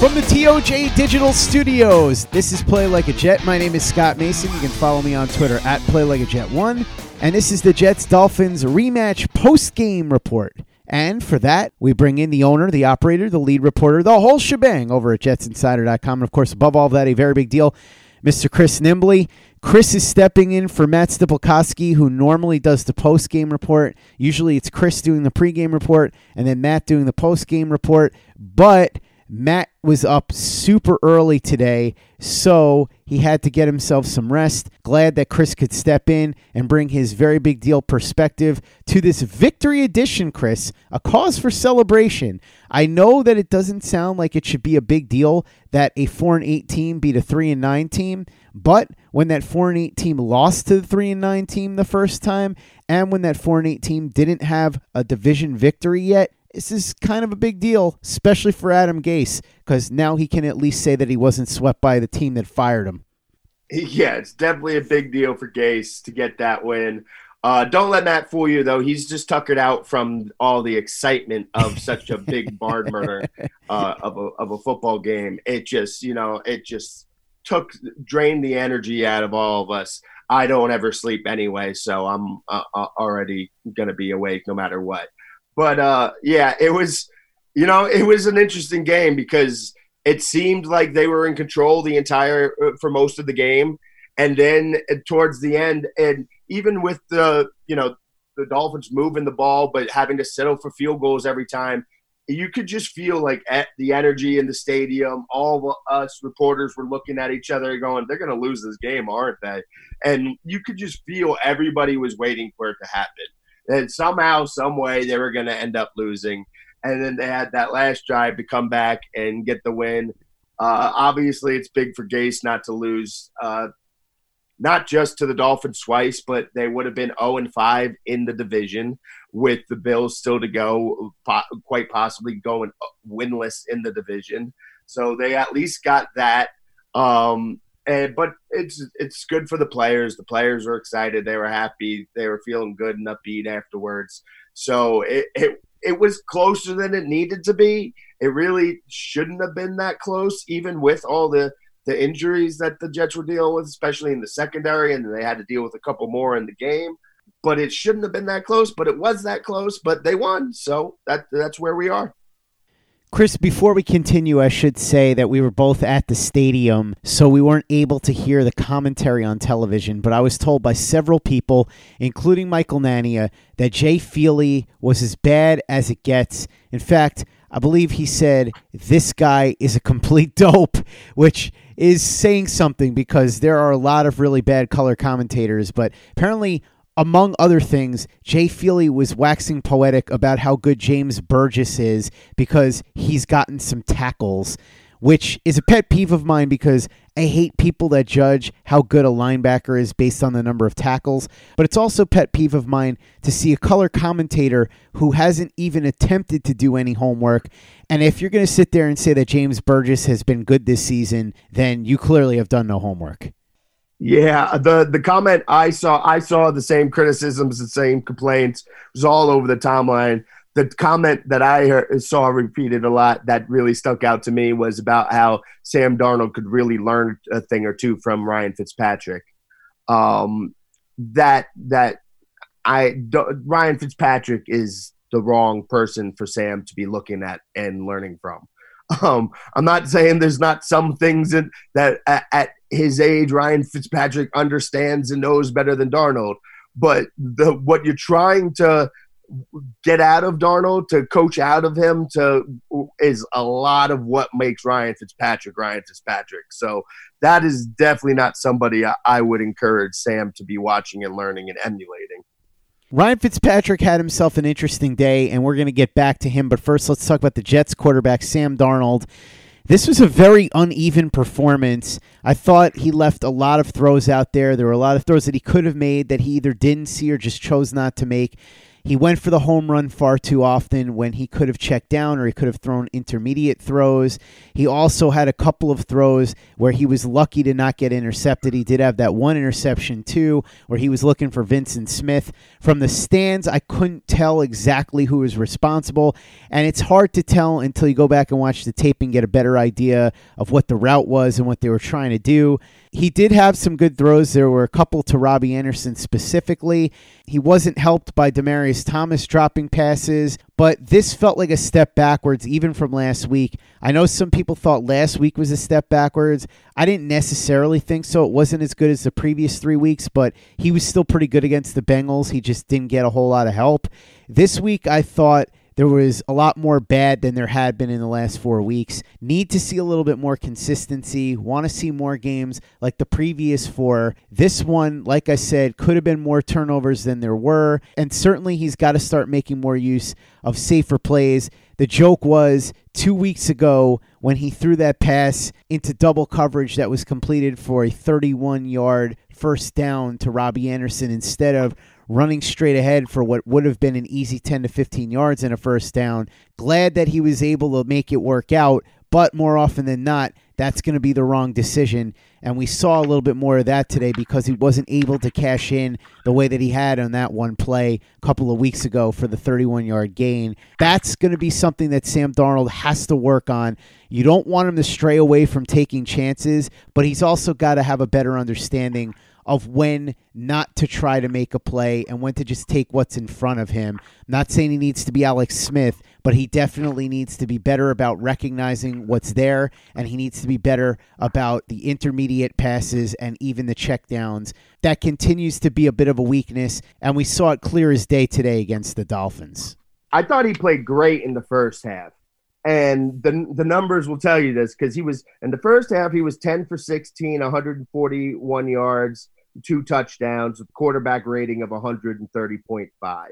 From the TOJ Digital Studios, this is Play Like a Jet. My name is Scott Mason. You can follow me on Twitter at Play Like a Jet One, and this is the Jets Dolphins rematch post game report. And for that, we bring in the owner, the operator, the lead reporter, the whole shebang over at JetsInsider.com. And of course, above all that, a very big deal, Mr. Chris Nimbley. Chris is stepping in for Matt Stipolkowski, who normally does the post game report. Usually it's Chris doing the pregame report and then Matt doing the post game report. But Matt was up super early today, so he had to get himself some rest. Glad that Chris could step in and bring his very big deal perspective to this victory edition, Chris. A cause for celebration. I know that it doesn't sound like it should be a big deal that a 4 and 8 team beat a 3 and 9 team, but when that 4 and 8 team lost to the 3 and 9 team the first time, and when that 4 and 8 team didn't have a division victory yet, this is kind of a big deal, especially for Adam Gase, because now he can at least say that he wasn't swept by the team that fired him. Yeah, it's definitely a big deal for Gase to get that win. Uh, don't let Matt fool you, though. He's just tuckered out from all the excitement of such a big Bard murder uh, of, a, of a football game. It just, you know, it just took, drained the energy out of all of us. I don't ever sleep anyway, so I'm uh, uh, already going to be awake no matter what. But uh, yeah, it was, you know, it was an interesting game because it seemed like they were in control the entire uh, for most of the game, and then uh, towards the end, and even with the you know the Dolphins moving the ball but having to settle for field goals every time, you could just feel like at the energy in the stadium. All of us reporters were looking at each other, going, "They're going to lose this game, aren't they?" And you could just feel everybody was waiting for it to happen and somehow, some way, they were going to end up losing. And then they had that last drive to come back and get the win. Uh, obviously, it's big for Gase not to lose, uh, not just to the Dolphins twice, but they would have been 0 and 5 in the division with the Bills still to go, po- quite possibly going winless in the division. So they at least got that. Um, and but it's it's good for the players. The players were excited. They were happy. They were feeling good and upbeat afterwards. So it it, it was closer than it needed to be. It really shouldn't have been that close, even with all the the injuries that the Jets were dealing with, especially in the secondary, and they had to deal with a couple more in the game. But it shouldn't have been that close. But it was that close. But they won, so that that's where we are. Chris, before we continue, I should say that we were both at the stadium, so we weren't able to hear the commentary on television. But I was told by several people, including Michael Nania, that Jay Feely was as bad as it gets. In fact, I believe he said, This guy is a complete dope, which is saying something because there are a lot of really bad color commentators. But apparently, among other things, Jay Feely was waxing poetic about how good James Burgess is because he's gotten some tackles, which is a pet peeve of mine because I hate people that judge how good a linebacker is based on the number of tackles. But it's also pet peeve of mine to see a color commentator who hasn't even attempted to do any homework. And if you're going to sit there and say that James Burgess has been good this season, then you clearly have done no homework. Yeah, the the comment I saw, I saw the same criticisms, the same complaints. It was all over the timeline. The comment that I heard, saw repeated a lot that really stuck out to me was about how Sam Darnold could really learn a thing or two from Ryan Fitzpatrick. Um, that that I Ryan Fitzpatrick is the wrong person for Sam to be looking at and learning from. Um, I'm not saying there's not some things in, that at, at his age, Ryan Fitzpatrick understands and knows better than Darnold. But the what you're trying to get out of Darnold, to coach out of him, to is a lot of what makes Ryan Fitzpatrick Ryan Fitzpatrick. So that is definitely not somebody I, I would encourage Sam to be watching and learning and emulating. Ryan Fitzpatrick had himself an interesting day, and we're going to get back to him. But first, let's talk about the Jets quarterback, Sam Darnold. This was a very uneven performance. I thought he left a lot of throws out there. There were a lot of throws that he could have made that he either didn't see or just chose not to make. He went for the home run far too often when he could have checked down or he could have thrown intermediate throws. He also had a couple of throws where he was lucky to not get intercepted. He did have that one interception too, where he was looking for Vincent Smith. From the stands, I couldn't tell exactly who was responsible, and it's hard to tell until you go back and watch the tape and get a better idea of what the route was and what they were trying to do. He did have some good throws. There were a couple to Robbie Anderson specifically. He wasn't helped by Demaryius Thomas dropping passes, but this felt like a step backwards even from last week. I know some people thought last week was a step backwards. I didn't necessarily think so. It wasn't as good as the previous three weeks, but he was still pretty good against the Bengals. He just didn't get a whole lot of help. This week, I thought there was a lot more bad than there had been in the last four weeks. Need to see a little bit more consistency. Want to see more games like the previous four. This one, like I said, could have been more turnovers than there were. And certainly he's got to start making more use of safer plays. The joke was two weeks ago when he threw that pass into double coverage that was completed for a 31 yard first down to Robbie Anderson instead of running straight ahead for what would have been an easy 10 to 15 yards and a first down. Glad that he was able to make it work out, but more often than not, that's going to be the wrong decision. And we saw a little bit more of that today because he wasn't able to cash in the way that he had on that one play a couple of weeks ago for the 31 yard gain. That's going to be something that Sam Darnold has to work on. You don't want him to stray away from taking chances, but he's also got to have a better understanding of when not to try to make a play and when to just take what's in front of him. not saying he needs to be Alex Smith, but he definitely needs to be better about recognizing what's there and he needs to be better about the intermediate passes and even the checkdowns. That continues to be a bit of a weakness, and we saw it clear as day today against the Dolphins. I thought he played great in the first half. And the, the numbers will tell you this because he was in the first half, he was 10 for 16, 141 yards, two touchdowns, with quarterback rating of 130.5.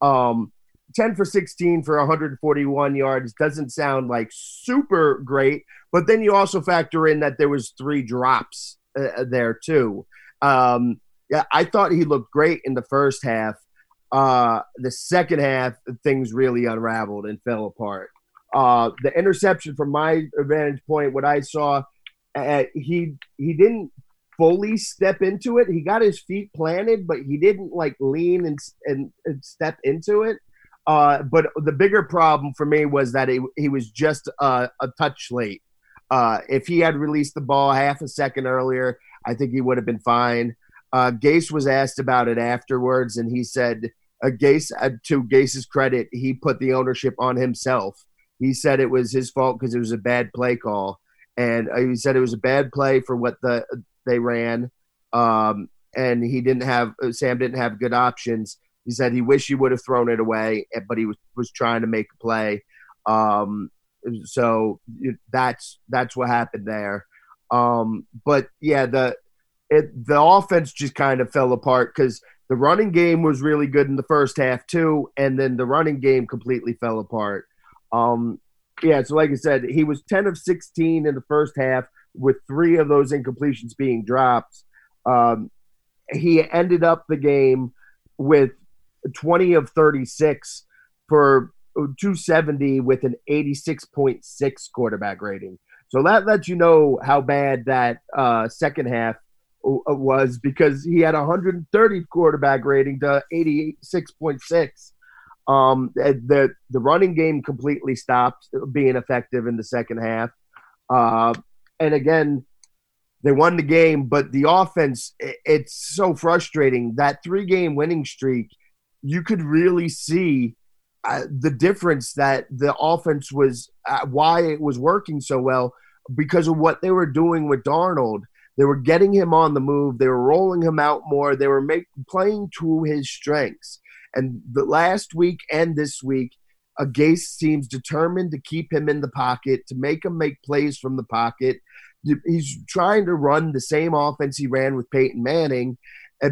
Um, 10 for 16 for 141 yards doesn't sound like super great, but then you also factor in that there was three drops uh, there too. Um, yeah, I thought he looked great in the first half. Uh, the second half, things really unraveled and fell apart. Uh, the interception, from my vantage point, what I saw, uh, he he didn't fully step into it. He got his feet planted, but he didn't like lean and and, and step into it. Uh, but the bigger problem for me was that he, he was just a touch late. Uh, if he had released the ball half a second earlier, I think he would have been fine. Uh, Gase was asked about it afterwards, and he said, uh, Gase, uh, to Gase's credit, he put the ownership on himself. He said it was his fault because it was a bad play call, and uh, he said it was a bad play for what the they ran, um, and he didn't have Sam didn't have good options. He said he wished he would have thrown it away, eh, but he was was trying to make a play. Um, so that's that's what happened there. Um, but yeah, the it, the offense just kind of fell apart because the running game was really good in the first half too, and then the running game completely fell apart. Um, yeah, so like I said, he was ten of sixteen in the first half, with three of those incompletions being dropped. Um, he ended up the game with 20 of 36 for 270 with an 86.6 quarterback rating. So that lets you know how bad that uh, second half uh, was because he had 130 quarterback rating to 86.6. Um, the the running game completely stopped being effective in the second half. Uh, and again, they won the game, but the offense, it's so frustrating. That three game winning streak, you could really see uh, the difference that the offense was, uh, why it was working so well because of what they were doing with Darnold. They were getting him on the move. They were rolling him out more. They were make, playing to his strengths. And the last week and this week, a Gase seems determined to keep him in the pocket, to make him make plays from the pocket. He's trying to run the same offense he ran with Peyton Manning,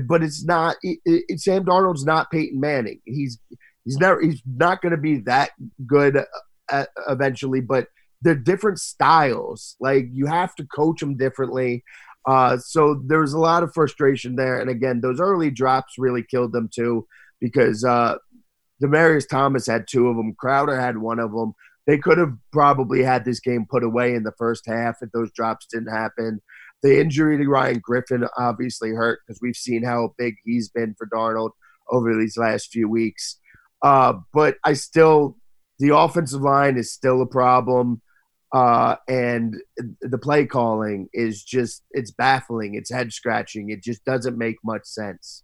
but it's not. It, it, Sam Darnold's not Peyton Manning. He's he's never he's not going to be that good uh, eventually, but they're different styles. Like you have to coach them differently. Uh, so there was a lot of frustration there. And again, those early drops really killed them too, because uh, Demaryius Thomas had two of them, Crowder had one of them. They could have probably had this game put away in the first half if those drops didn't happen. The injury to Ryan Griffin obviously hurt because we've seen how big he's been for Darnold over these last few weeks. Uh, but I still, the offensive line is still a problem. Uh, and the play calling is just, it's baffling. It's head scratching. It just doesn't make much sense.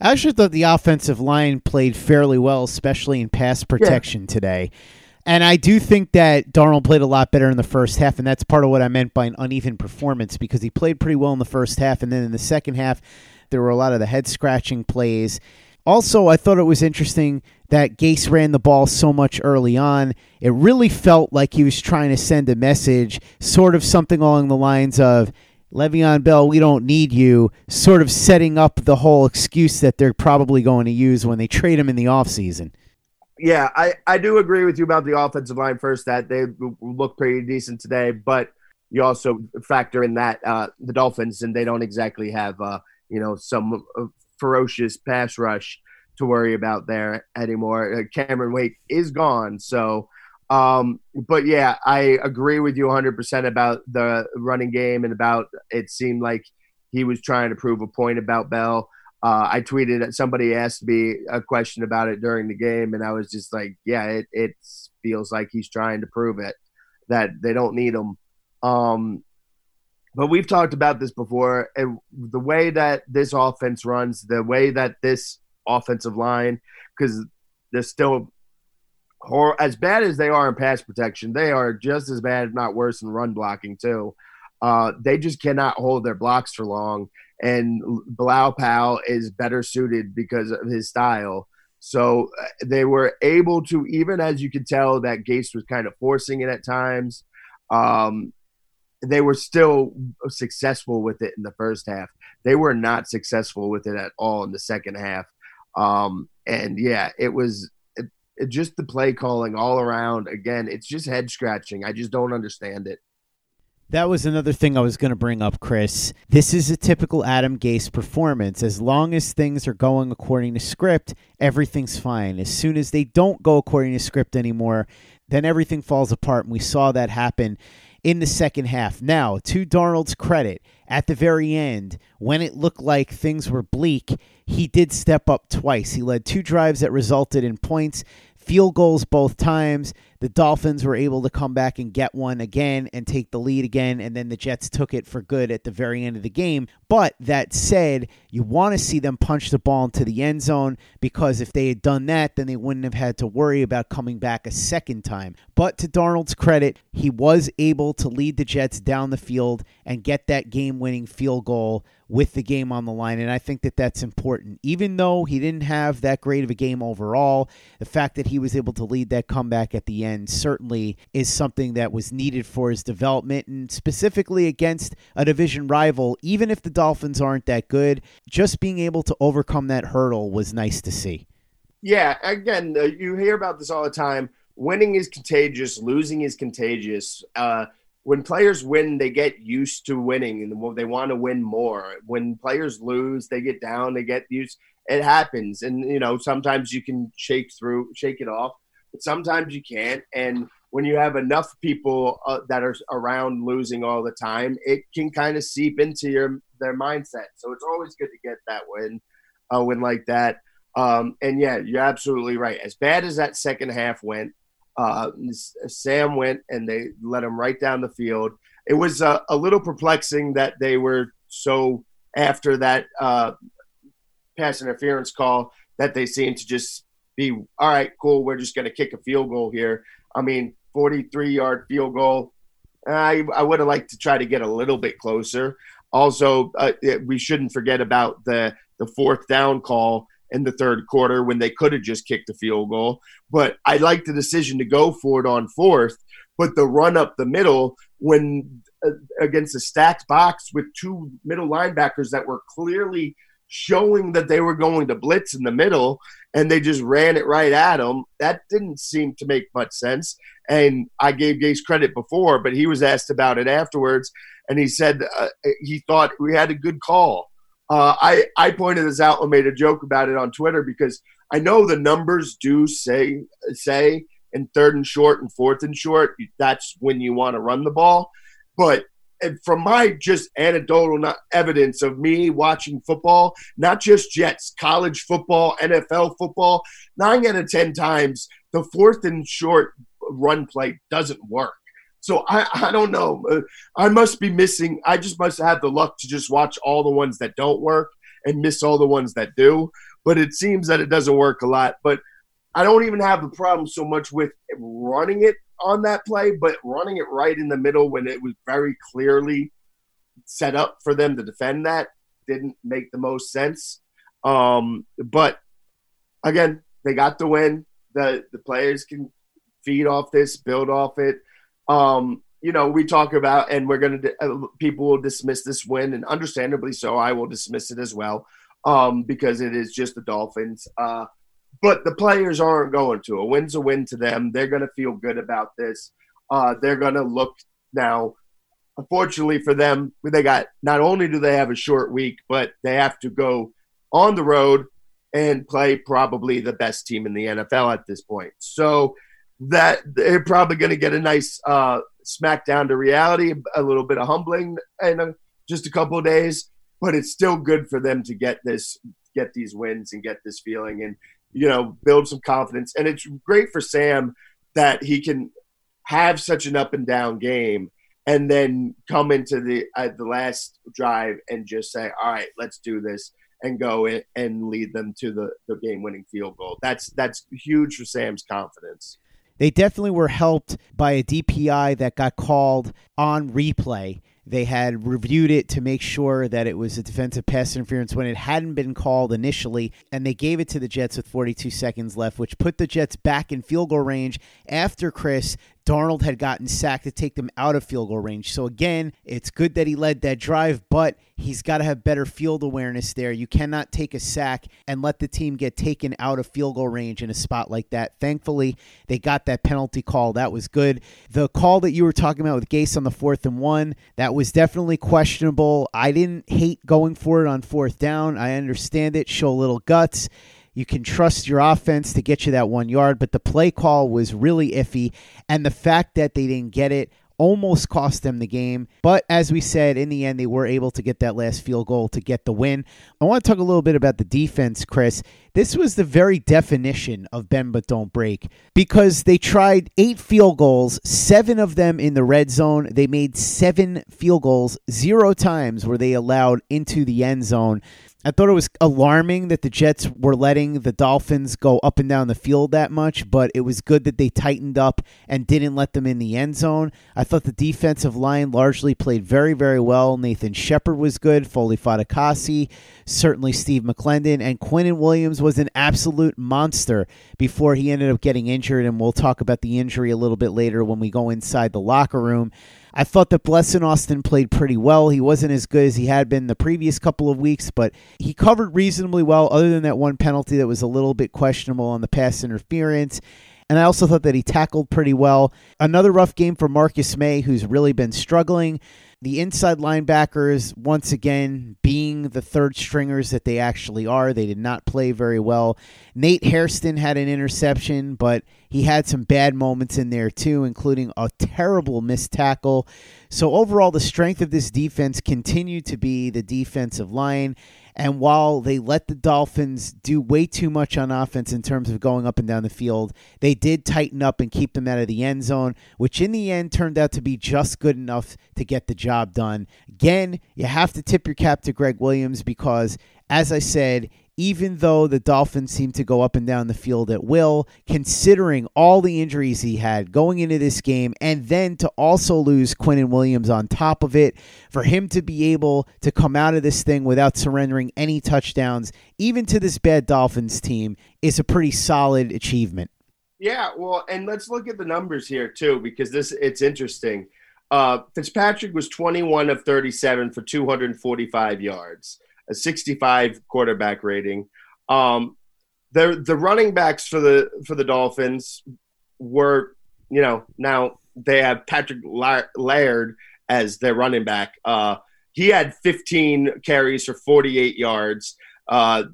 I actually thought the offensive line played fairly well, especially in pass protection yeah. today. And I do think that Darnold played a lot better in the first half, and that's part of what I meant by an uneven performance because he played pretty well in the first half, and then in the second half, there were a lot of the head scratching plays. Also, I thought it was interesting that Gase ran the ball so much early on. It really felt like he was trying to send a message, sort of something along the lines of, Le'Veon Bell, we don't need you, sort of setting up the whole excuse that they're probably going to use when they trade him in the offseason. Yeah, I, I do agree with you about the offensive line first, that they look pretty decent today, but you also factor in that uh, the Dolphins, and they don't exactly have, uh, you know, some uh, ferocious pass rush to worry about there anymore. Uh, Cameron Wake is gone, so. Um, but yeah, I agree with you 100% about the running game and about it seemed like he was trying to prove a point about Bell. Uh, I tweeted that somebody asked me a question about it during the game, and I was just like, yeah, it, it feels like he's trying to prove it that they don't need him. Um, but we've talked about this before. And the way that this offense runs, the way that this offensive line because they're still hor- as bad as they are in pass protection. They are just as bad, if not worse, in run blocking too. Uh, they just cannot hold their blocks for long, and Bilal Powell is better suited because of his style. So uh, they were able to, even as you could tell that Gase was kind of forcing it at times. Um, they were still successful with it in the first half. They were not successful with it at all in the second half. Um, and yeah, it was it, just the play calling all around. Again, it's just head scratching. I just don't understand it. That was another thing I was going to bring up, Chris. This is a typical Adam Gase performance. As long as things are going according to script, everything's fine. As soon as they don't go according to script anymore, then everything falls apart. And we saw that happen in the second half. Now, to Darnold's credit, at the very end, when it looked like things were bleak, he did step up twice. He led two drives that resulted in points, field goals both times. The Dolphins were able to come back and get one again and take the lead again, and then the Jets took it for good at the very end of the game. But that said, you want to see them punch the ball into the end zone because if they had done that, then they wouldn't have had to worry about coming back a second time. But to Darnold's credit, he was able to lead the Jets down the field and get that game winning field goal with the game on the line. And I think that that's important. Even though he didn't have that great of a game overall, the fact that he was able to lead that comeback at the end certainly is something that was needed for his development and specifically against a division rival. Even if the Dolphins aren't that good, just being able to overcome that hurdle was nice to see. Yeah, again, uh, you hear about this all the time. Winning is contagious, losing is contagious. Uh, when players win, they get used to winning and they want to win more. When players lose, they get down, they get used. It happens, and you know sometimes you can shake through, shake it off, but sometimes you can't. And when you have enough people uh, that are around losing all the time, it can kind of seep into your their mindset. So it's always good to get that win, a win like that. Um, and yeah, you're absolutely right. As bad as that second half went, uh, Sam went and they let him right down the field. It was uh, a little perplexing that they were so after that uh, pass interference call that they seemed to just be all right, cool. We're just going to kick a field goal here. I mean, 43 yard field goal. I, I would have liked to try to get a little bit closer. Also, uh, we shouldn't forget about the the fourth down call in the third quarter when they could have just kicked a field goal. But I like the decision to go for it on fourth. But the run up the middle when uh, against a stacked box with two middle linebackers that were clearly showing that they were going to blitz in the middle and they just ran it right at him. That didn't seem to make much sense. And I gave Gase credit before, but he was asked about it afterwards, and he said uh, he thought we had a good call. Uh, I I pointed this out and made a joke about it on Twitter because I know the numbers do say say in third and short and fourth and short that's when you want to run the ball, but from my just anecdotal not evidence of me watching football, not just Jets, college football, NFL football, nine out of 10 times, the fourth and short run play doesn't work. So I, I don't know. Uh, I must be missing. I just must have the luck to just watch all the ones that don't work and miss all the ones that do. But it seems that it doesn't work a lot. But I don't even have the problem so much with running it on that play, but running it right in the middle when it was very clearly set up for them to defend that didn't make the most sense. Um, but again, they got the win. The the players can feed off this, build off it. Um, you know, we talk about, and we're going to, uh, people will dismiss this win, and understandably so. I will dismiss it as well um, because it is just the Dolphins. Uh, but the players aren't going to. A win's a win to them. They're going to feel good about this. Uh, they're going to look now. Unfortunately for them, they got not only do they have a short week, but they have to go on the road and play probably the best team in the NFL at this point. So that they're probably going to get a nice uh, smack down to reality, a little bit of humbling in just a couple of days. But it's still good for them to get this, get these wins, and get this feeling. And you know, build some confidence. And it's great for Sam that he can have such an up and down game and then come into the uh, the last drive and just say, "All right, let's do this." and go in and lead them to the, the game winning field goal. That's that's huge for Sam's confidence. They definitely were helped by a DPI that got called on replay they had reviewed it to make sure that it was a defensive pass interference when it hadn't been called initially, and they gave it to the Jets with 42 seconds left, which put the Jets back in field goal range after Chris Darnold had gotten sacked to take them out of field goal range. So again, it's good that he led that drive, but he's got to have better field awareness there. You cannot take a sack and let the team get taken out of field goal range in a spot like that. Thankfully, they got that penalty call. That was good. The call that you were talking about with Gase on the fourth and one, that was definitely questionable. I didn't hate going for it on fourth down. I understand it. Show a little guts. You can trust your offense to get you that one yard, but the play call was really iffy. And the fact that they didn't get it almost cost them the game. But as we said, in the end, they were able to get that last field goal to get the win. I want to talk a little bit about the defense, Chris. This was the very definition of bend but don't break because they tried eight field goals, seven of them in the red zone. They made seven field goals, zero times were they allowed into the end zone. I thought it was alarming that the Jets were letting the Dolphins go up and down the field that much, but it was good that they tightened up and didn't let them in the end zone. I thought the defensive line largely played very, very well. Nathan Shepherd was good, Foley Fatukasi, certainly Steve McLendon, and Quinnen Williams was an absolute monster before he ended up getting injured, and we'll talk about the injury a little bit later when we go inside the locker room. I thought that Blessuan Austin played pretty well. He wasn't as good as he had been the previous couple of weeks, but he covered reasonably well, other than that one penalty that was a little bit questionable on the pass interference. And I also thought that he tackled pretty well. Another rough game for Marcus Maye, who's really been struggling. The inside linebackers, once again, being the third stringers that they actually are, they did not play very well. Nate Hairston had an interception, but he had some bad moments in there too, including a terrible missed tackle. So, overall, the strength of this defense continued to be the defensive line. And while they let the Dolphins do way too much on offense in terms of going up and down the field, they did tighten up and keep them out of the end zone, which in the end turned out to be just good enough to get the job done. Again, you have to tip your cap to Gregg Williams because, as I said, even though the Dolphins seem to go up and down the field at will, considering all the injuries he had going into this game, and then to also lose Quinnen Williams on top of it, for him to be able to come out of this thing without surrendering any touchdowns, even to this bad Dolphins team, is a pretty solid achievement. Yeah, well, and let's look at the numbers here too, because this it's interesting. Uh, Fitzpatrick was 21 of 37 for 245 yards a 65 quarterback rating. Um, the the running backs for the for the Dolphins were, you know, now they have Patrick Laird as their running back. Uh, he had 15 carries for 48 yards. Uh,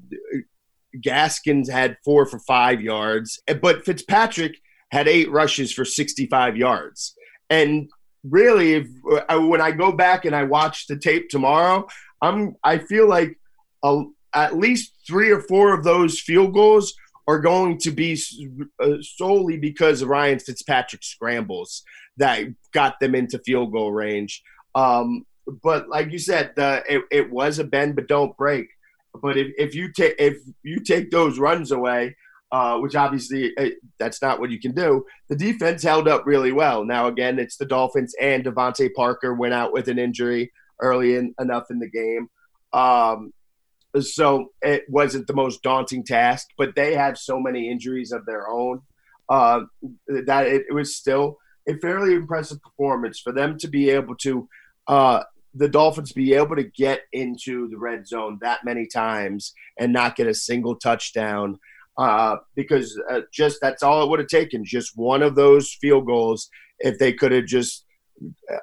Gaskins had four for five yards, but Fitzpatrick had eight rushes for 65 yards. And really, if, uh, when I go back and I watch the tape tomorrow, I'm I feel like a, at least three or four of those field goals are going to be uh, solely because of Ryan Fitzpatrick scrambles that got them into field goal range. Um, but like you said, the, it, it, was a bend but don't break. But if, if you take if you take those runs away, uh, which obviously uh, that's not what you can do, the defense held up really well. Now again, it's the Dolphins and DeVante Parker went out with an injury early in, enough in the game. Um, so it wasn't the most daunting task, but they had so many injuries of their own uh, that it, it, was still a fairly impressive performance for them to be able to, uh, the Dolphins be able to get into the red zone that many times and not get a single touchdown. Uh, because uh, just that's all it would have taken, just one of those field goals. If they could have just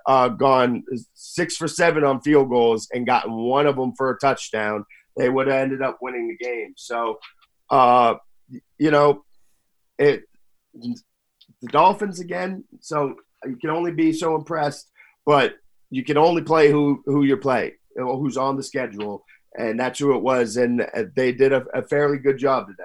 uh, gone six for seven on field goals and gotten one of them for a touchdown, they would have ended up winning the game. So, uh, you know, it the Dolphins again. So you can only be so impressed, but you can only play who who you play, who's on the schedule, and that's who it was. And they did a, a fairly good job today.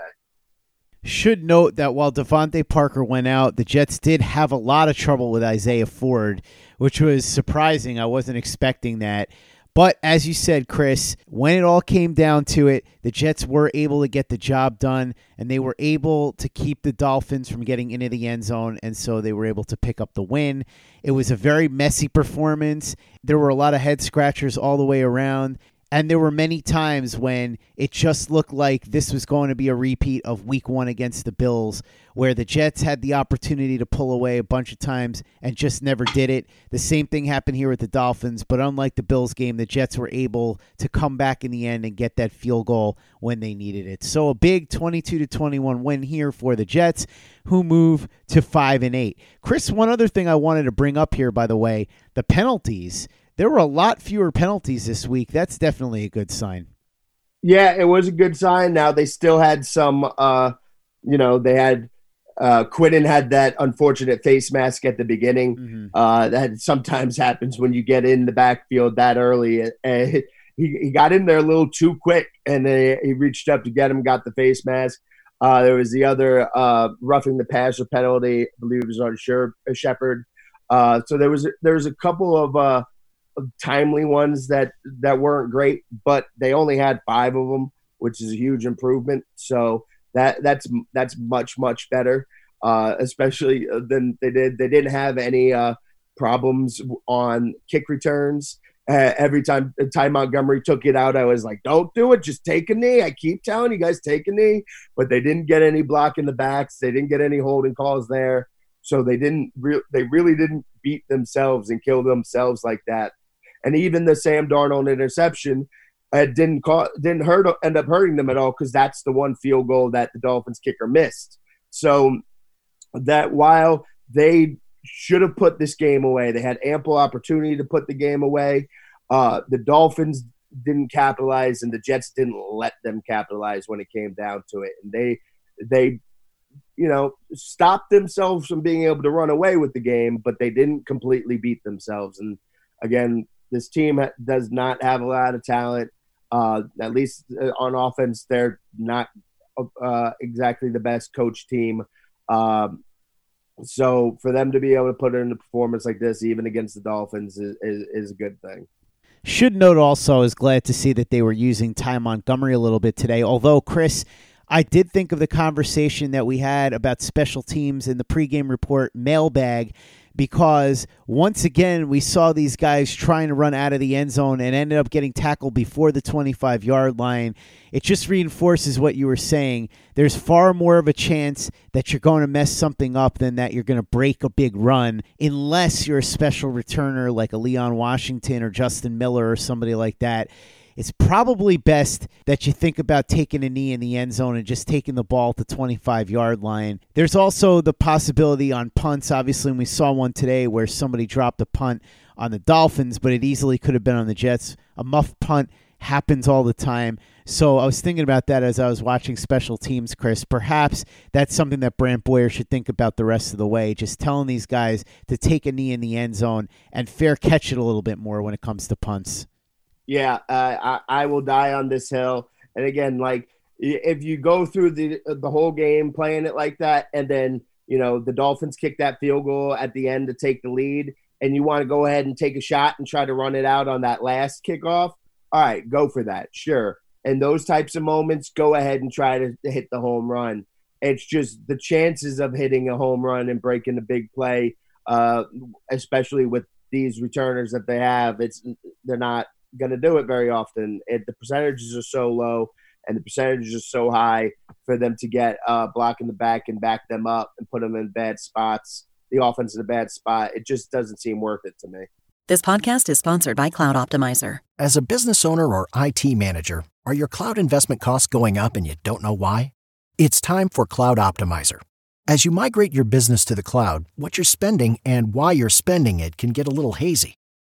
Should note that while DeVante Parker went out, the Jets did have a lot of trouble with Isaiah Ford, which was surprising. I wasn't expecting that. But as you said, Chris, when it all came down to it, the Jets were able to get the job done and they were able to keep the Dolphins from getting into the end zone. And so they were able to pick up the win. It was a very messy performance. There were a lot of head scratchers all the way around. And there were many times when it just looked like this was going to be a repeat of week one against the Bills, where the Jets had the opportunity to pull away a bunch of times and just never did it. The same thing happened here with the Dolphins, but unlike the Bills game, the Jets were able to come back in the end and get that field goal when they needed it. So a big 22 to 21 win here for the Jets, who move to 5 and 8. Chris, one other thing I wanted to bring up here, by the way, the penalties there were a lot fewer penalties this week. That's definitely a good sign. Yeah, it was a good sign. Now they still had some, uh, you know, they had uh, Quinnen had that unfortunate face mask at the beginning. Mm-hmm. Uh, that sometimes happens when you get in the backfield that early. Uh, he, he got in there a little too quick, and they, he reached up to get him, got the face mask. Uh, there was the other uh, roughing the passer penalty. I believe it was on Shepherd. Uh, so there was there was a couple of uh, timely ones that that weren't great, but they only had five of them, which is a huge improvement. So that that's that's much much better, uh, especially uh, than they did. They didn't have any uh, problems on kick returns. Uh, every time Ty Montgomery took it out, I was like, "Don't do it. Just take a knee." I keep telling you guys, take a knee. But they didn't get any block in the backs. They didn't get any holding calls there. So they didn't. Re- they really didn't beat themselves and kill themselves like that and even the Sam Darnold interception uh, didn't call, didn't hurt end up hurting them at all because that's the one field goal that the Dolphins kicker missed. So that while they should have put this game away, they had ample opportunity to put the game away. Uh, the Dolphins didn't capitalize, and the Jets didn't let them capitalize when it came down to it, and they they you know stopped themselves from being able to run away with the game, but they didn't completely beat themselves. And again, this team does not have a lot of talent. Uh, at least uh, on offense, they're not uh, exactly the best coach team. Um, so for them to be able to put in a performance like this, even against the Dolphins, is, is, is a good thing. Should note also, I was glad to see that they were using Ty Montgomery a little bit today. Although, Chris, I did think of the conversation that we had about special teams in the pregame report mailbag because once again we saw these guys trying to run out of the end zone and ended up getting tackled before the 25 yard line. It just reinforces what you were saying. There's far more of a chance that you're going to mess something up than that you're going to break a big run unless you're a special returner like a Leon Washington or Justin Miller or somebody like that it's probably best that you think about taking a knee in the end zone and just taking the ball at the 25 yard line. There's also the possibility on punts. Obviously, we saw one today where somebody dropped a punt on the Dolphins, but it easily could have been on the Jets. A muff punt happens all the time. So I was thinking about that as I was watching special teams, Chris. Perhaps that's something that Brant Boyer should think about the rest of the way. Just telling these guys to take a knee in the end zone and fair catch it a little bit more when it comes to punts yeah, uh, I, I will die on this hill. And again, like if you go through the the whole game playing it like that, and then you know the Dolphins kick that field goal at the end to take the lead, and you want to go ahead and take a shot and try to run it out on that last kickoff, all right, go for that, sure. And those types of moments, go ahead and try to, hit the home run. It's just the chances of hitting a home run and breaking a big play, uh, especially with these returners that they have, it's they're not going to do it very often. It, the percentages are so low and the percentages are so high for them to get uh, block in the back and back them up and put them in bad spots. The offense in a bad spot. It just doesn't seem worth it to me. This podcast is sponsored by Cloud Optimizer. As a business owner or IT manager, are your cloud investment costs going up and you don't know why? It's time for Cloud Optimizer. As you migrate your business to the cloud, what you're spending and why you're spending it can get a little hazy.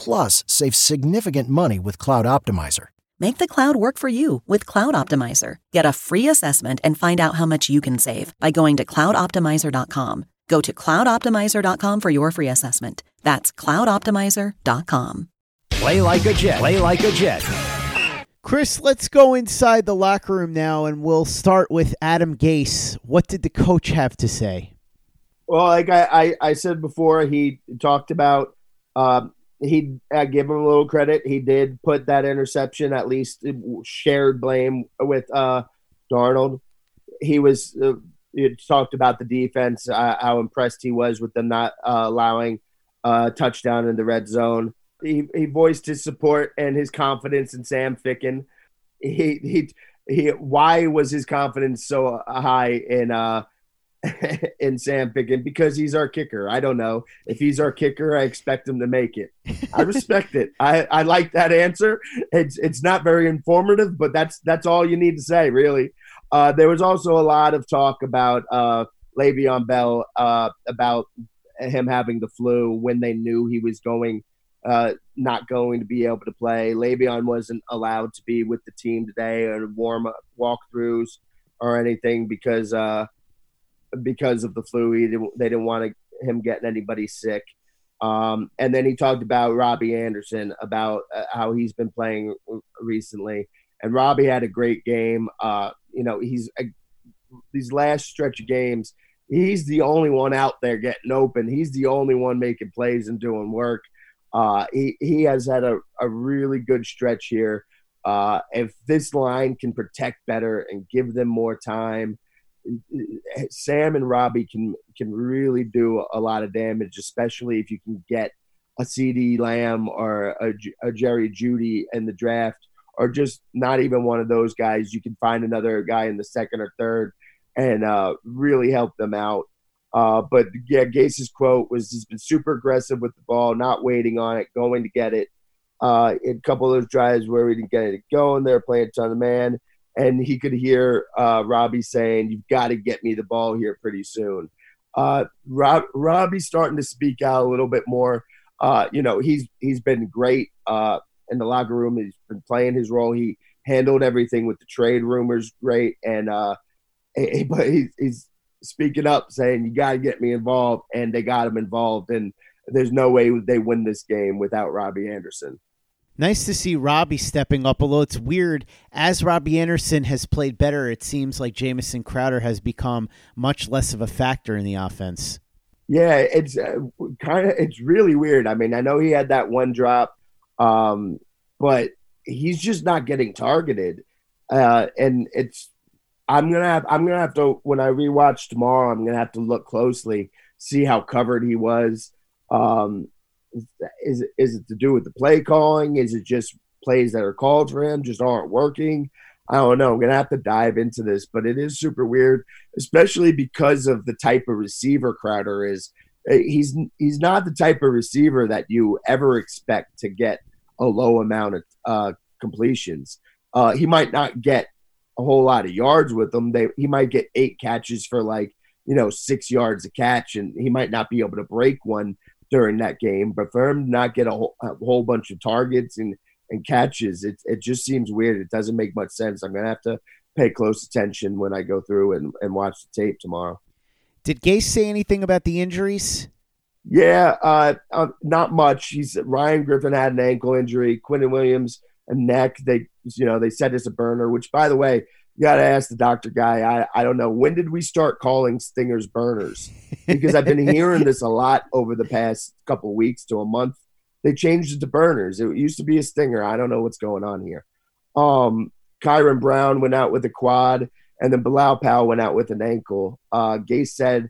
Plus, save significant money with Cloud Optimizer. Make the cloud work for you with Cloud Optimizer. Get a free assessment and find out how much you can save by going to cloudoptimizer.com. Go to cloudoptimizer.com for your free assessment. That's cloudoptimizer.com. Play like a Jet. Play like a Jet. Chris, let's go inside the locker room now and we'll start with Adam Gase. What did the coach have to say? Well, like I, I, I said before, he talked about um, he I give him a little credit. He did put that interception, at least shared blame with uh, Darnold. He was uh, talked about the defense, uh, how impressed he was with them not uh, allowing a touchdown in the red zone. He, he voiced his support and his confidence in Sam Ficken. He he he. Why was his confidence so high in uh, in Sam Ficken because he's our kicker. I don't know. If he's our kicker, I expect him to make it. I respect it. I, I like that answer. It's it's not very informative, but that's that's all you need to say, really. Uh, there was also a lot of talk about uh, Le'Veon Bell, uh, about him having the flu when they knew he was going, uh, not going to be able to play. Le'Veon wasn't allowed to be with the team today or warm up walkthroughs or anything because uh, because of the flu. He didn't, they didn't want him getting anybody sick. Um, and then he talked about Robbie Anderson, about uh, how he's been playing recently. And Robbie had a great game. Uh, you know, he's uh, these last stretch of games, he's the only one out there getting open. He's the only one making plays and doing work. Uh, he, he has had a, a really good stretch here. Uh, if this line can protect better and give them more time – Sam and Robbie can can really do a lot of damage, especially if you can get a CeeDee Lamb or a, a Jerry Jeudy in the draft, or just not even one of those guys. You can find another guy in the second or third and uh, really help them out. Uh, but yeah, Gase's quote was he's been super aggressive with the ball, not waiting on it, going to get it. Uh, in a couple of those drives where we didn't get it going, they're playing a ton of man and he could hear uh, Robbie saying, "You've got to get me the ball here pretty soon." Uh, Rob, Robbie's starting to speak out a little bit more. Uh, you know, he's he's been great uh, in the locker room. He's been playing his role. He handled everything with the trade rumors great, and uh, but he's, he's speaking up, saying you got to get me involved, and they got him involved, and there's no way they win this game without Robbie Anderson. Nice to see Robbie stepping up, although it's weird. As Robbie Anderson has played better, it seems like Jamison Crowder has become much less of a factor in the offense. Yeah, it's uh, kind of it's really weird. I mean, I know he had that one drop, um, but he's just not getting targeted, uh, and it's. I'm gonna have I'm gonna have to when I rewatch tomorrow. I'm gonna have to look closely, see how covered he was. Um, is is it to do with the play calling? Is it just plays that are called for him just aren't working? I don't know. I'm gonna have to dive into this, but it is super weird, especially because of the type of receiver Crowder is. Uh, he's he's not the type of receiver that you ever expect to get a low amount of uh, completions. Uh, he might not get a whole lot of yards with them. They he might get eight catches for like you know six yards a catch, and he might not be able to break one during that game. But for him not get a whole, a whole bunch of targets and, and catches, it, it just seems weird. It doesn't make much sense. I'm going to have to pay close attention when I go through and, and watch the tape tomorrow. Did Gase say anything about the injuries? Yeah, uh, uh, not much. He's Ryan Griffin had an ankle injury. Quinnen Williams a neck. They, you know, they said it's a burner. Which, by the way, you got to ask the doctor guy. I, I don't know. When did we start calling stingers burners? Because I've been hearing this a lot over the past couple weeks to a month. They changed it to burners. It used to be a stinger. I don't know what's going on here. Um, Kyron Brown went out with a quad, and then Bilal Powell went out with an ankle. Uh, Gase said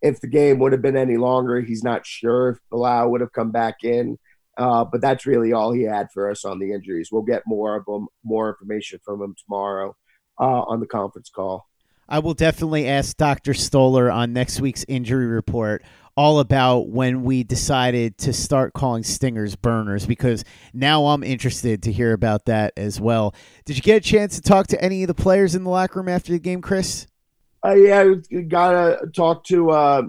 if the game would have been any longer, he's not sure if Bilal would have come back in. Uh, but that's really all he had for us on the injuries. We'll get more of them, more information from him tomorrow uh, on the conference call. I will definitely ask Dr. Stoller on next week's injury report all about when we decided to start calling stingers burners because now I'm interested to hear about that as well. Did you get a chance to talk to any of the players in the locker room after the game, Chris? Uh, yeah, gotta talk to uh,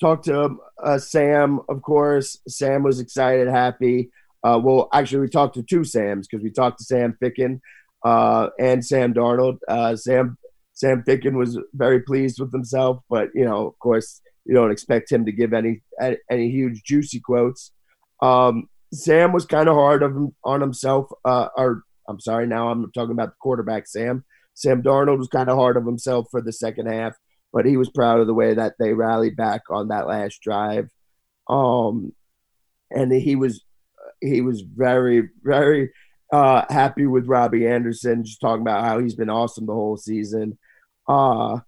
talk to uh, Sam, of course. Sam was excited, happy. Uh, well, actually, we talked to two Sams because we talked to Sam Ficken uh, and Sam Darnold. Uh, Sam Sam Ficken was very pleased with himself, but you know, of course, you don't expect him to give any any huge juicy quotes. Um, Sam was kind of hard of, on himself. Uh, or I'm sorry, now I'm talking about the quarterback. Sam Sam Darnold was kind of hard of himself for the second half, but he was proud of the way that they rallied back on that last drive. Um, and he was he was very very uh, happy with Robbie Anderson, just talking about how he's been awesome the whole season. Uh,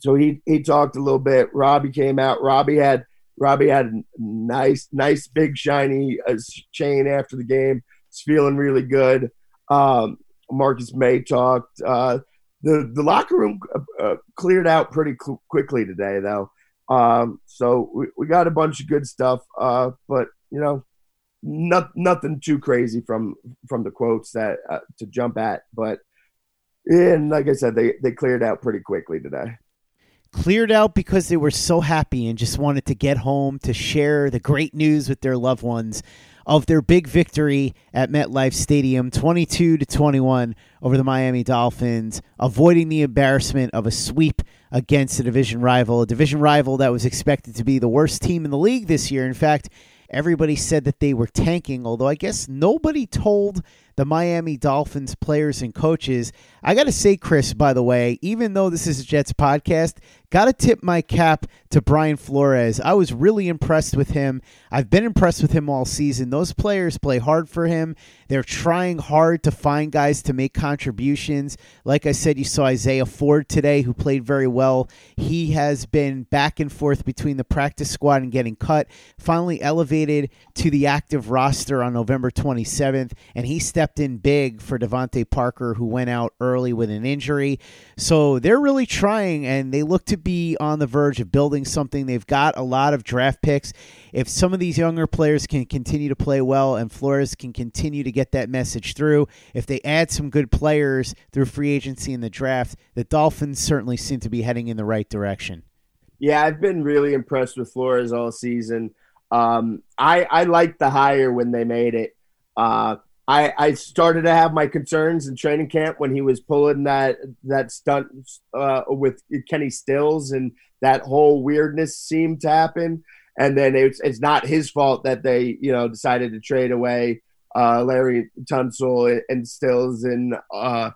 so he he talked a little bit. Robbie came out. Robbie had Robbie had a nice nice big shiny uh, chain after the game. It's feeling really good. Um, Marcus Maye talked. Uh, the the locker room uh, uh cleared out pretty cl- quickly today, though. Um, so we, we got a bunch of good stuff. Uh, but you know, not, nothing too crazy from from the quotes that uh, to jump at, but and like I said, they they cleared out pretty quickly today. Cleared out because they were so happy and just wanted to get home to share the great news with their loved ones of their big victory at MetLife Stadium 22 to 21 over the Miami Dolphins, avoiding the embarrassment of a sweep against a division rival, a division rival that was expected to be the worst team in the league this year. In fact, Everybody said that they were tanking, although I guess nobody told the Miami Dolphins players and coaches. I got to say, Chris, by the way, even though this is a Jets podcast, got to tip my cap to Brian Flores. I was really impressed with him. I've been impressed with him all season. Those players play hard for him. They're trying hard to find guys to make contributions. Like I said, you saw Isaiah Ford today, who played very well. He has been back and forth between the practice squad and getting cut. Finally elevated to the active roster on November 27th, and he stepped in big for DeVante Parker, who went out early with an injury. So they're really trying, and they look to be on the verge of building something. They've got a lot of draft picks. If some of these younger players can continue to play well and Flores can continue to get that message through, if they add some good players through free agency in the draft, the Dolphins certainly seem to be heading in the right direction. Yeah, I've been really impressed with Flores all season. Um, I I liked the hire when they made it. Uh, I, I started to have my concerns in training camp when he was pulling that that stunt uh, with Kenny Stills and that whole weirdness seemed to happen. And then it's it's not his fault that they you know decided to trade away uh, Laremy Tunsil and Stills and uh,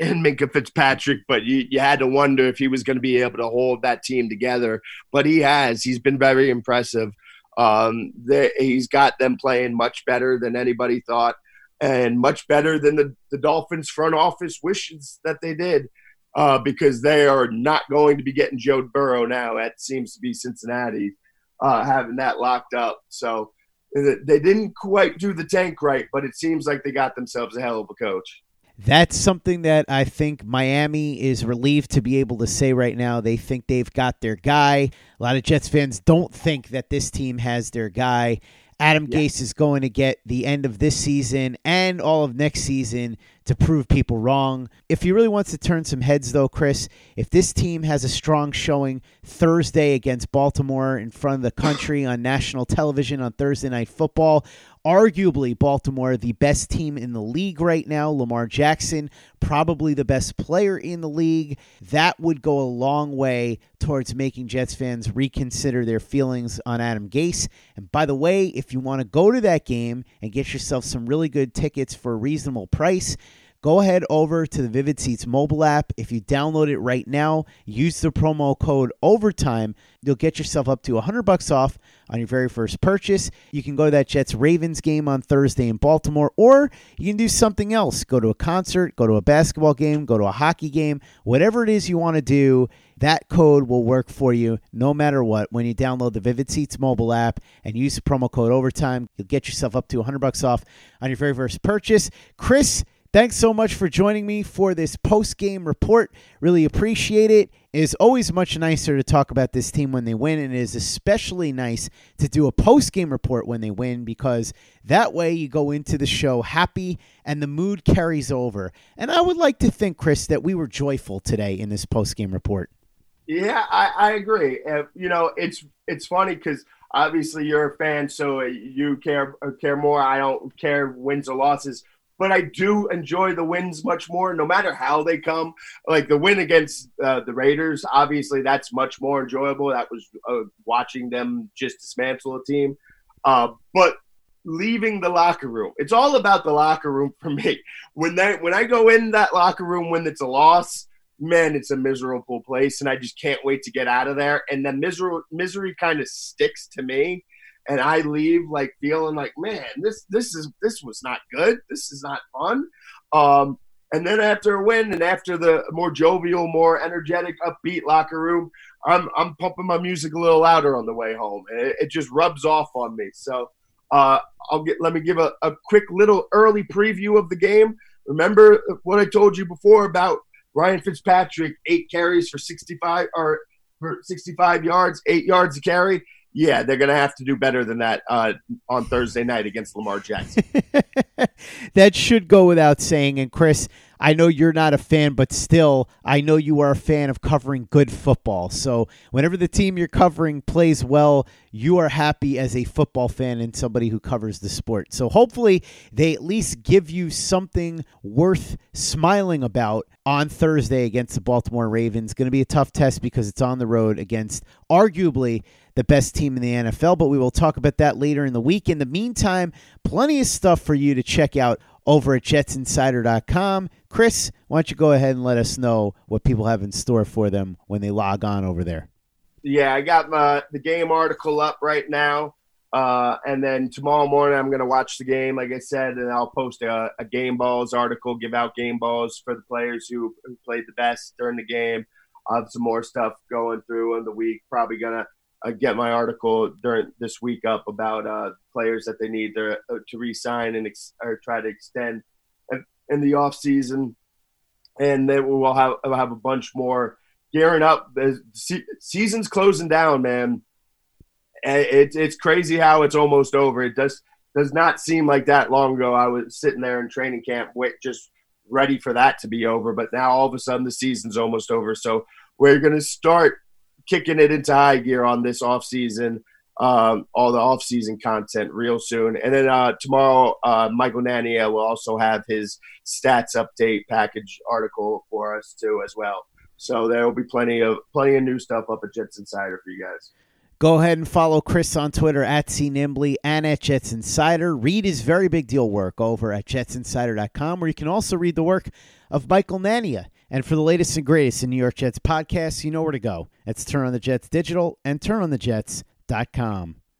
and Minkah Fitzpatrick, but you, you had to wonder if he was going to be able to hold that team together. But he has. He's been very impressive. Um, they, he's got them playing much better than anybody thought, and much better than the, the Dolphins front office wishes that they did, uh, because they are not going to be getting Joe Burrow now. That seems to be Cincinnati uh, having that locked up. So they didn't quite do the tank right, but it seems like they got themselves a hell of a coach. That's something that I think Miami is relieved to be able to say right now. They think they've got their guy. A lot of Jets fans don't think that this team has their guy. Adam yeah. Gase is going to get the end of this season and all of next season to prove people wrong. If he really wants to turn some heads, though, Chris, if this team has a strong showing Thursday against Baltimore in front of the country on national television on Thursday Night Football, arguably Baltimore, the best team in the league right now. Lamar Jackson, probably the best player in the league. That would go a long way towards making Jets fans reconsider their feelings on Adam Gase. And by the way, if you want to go to that game and get yourself some really good tickets for a reasonable price, go ahead over to the Vivid Seats mobile app. If you download it right now, use the promo code OVERTIME, you'll get yourself up to 100 bucks off on your very first purchase. You can go to that Jets Ravens game on Thursday in Baltimore, or you can do something else. Go to a concert, go to a basketball game, go to a hockey game, whatever it is you want to do. That code will work for you no matter what. When you download the Vivid Seats mobile app and use the promo code OVERTIME, you'll get yourself up to 100 bucks off on your very first purchase. Chris, Thanks so much for joining me for this post game report. Really appreciate it. It is always much nicer to talk about this team when they win, and it is especially nice to do a post game report when they win because that way you go into the show happy and the mood carries over. And I would like to think, Chris, that we were joyful today in this post game report. Yeah, I, I agree. Uh, you know, it's it's funny because obviously you're a fan, so you care care more. I don't care wins or losses but I do enjoy the wins much more, no matter how they come. Like the win against uh, the Raiders, obviously that's much more enjoyable. That was uh, watching them just dismantle a team. Uh, but leaving the locker room, it's all about the locker room for me. When they when I go in that locker room when it's a loss, man, it's a miserable place, and I just can't wait to get out of there. And the misery misery kind of sticks to me and I leave like feeling like, man, this this is this was not good. This is not fun. Um, and then after a win and after the more jovial, more energetic, upbeat locker room, I'm I'm pumping my music a little louder on the way home. It, it just rubs off on me. So uh, I'll get let me give a, a quick little early preview of the game. Remember what I told you before about Ryan Fitzpatrick, eight carries for 65 or for 65 yards, eight yards to carry yeah, they're going to have to do better than that uh, on Thursday night against Lamar Jackson. that should go without saying. And Chris, I know you're not a fan, but still, I know you are a fan of covering good football. So whenever the team you're covering plays well, you are happy as a football fan and somebody who covers the sport. So hopefully, they at least give you something worth smiling about on Thursday against the Baltimore Ravens. Going to be a tough test because it's on the road against arguably the best team in the NFL, but we will talk about that later in the week. In the meantime, plenty of stuff for you to check out over at jetsinsider.com. Chris, why don't you go ahead and let us know what people have in store for them when they log on over there? Yeah, I got my the game article up right now. Uh, and then tomorrow morning, I'm going to watch the game, like I said, and I'll post a, a, game balls article, give out game balls for the players who, who played the best during the game. I'll have some more stuff going through in the week. Probably going to uh, get my article during this week up about uh, players that they need to uh, to re-sign and ex- or try to extend in the off season, and then we'll have we'll have a bunch more gearing up. The season's closing down, man. It's it's crazy how it's almost over. It does does not seem like that long ago. I was sitting there in training camp, wait, just ready for that to be over. But now all of a sudden the season's almost over. So we're gonna start kicking it into high gear on this off season. um, all the off-season content real soon. And then uh, tomorrow, uh, Michael Nania will also have his stats update package article for us too as well. So there will be plenty of plenty of new stuff up at Jets Insider for you guys. Go ahead and follow Chris on Twitter at cnimbly and at Jets Insider. Read his very big deal work over at jetsinsider.com, where you can also read the work of Michael Nania. And for the latest and greatest in New York Jets podcasts, you know where to go. It's Turn on the Jets Digital and turnonthejets.com.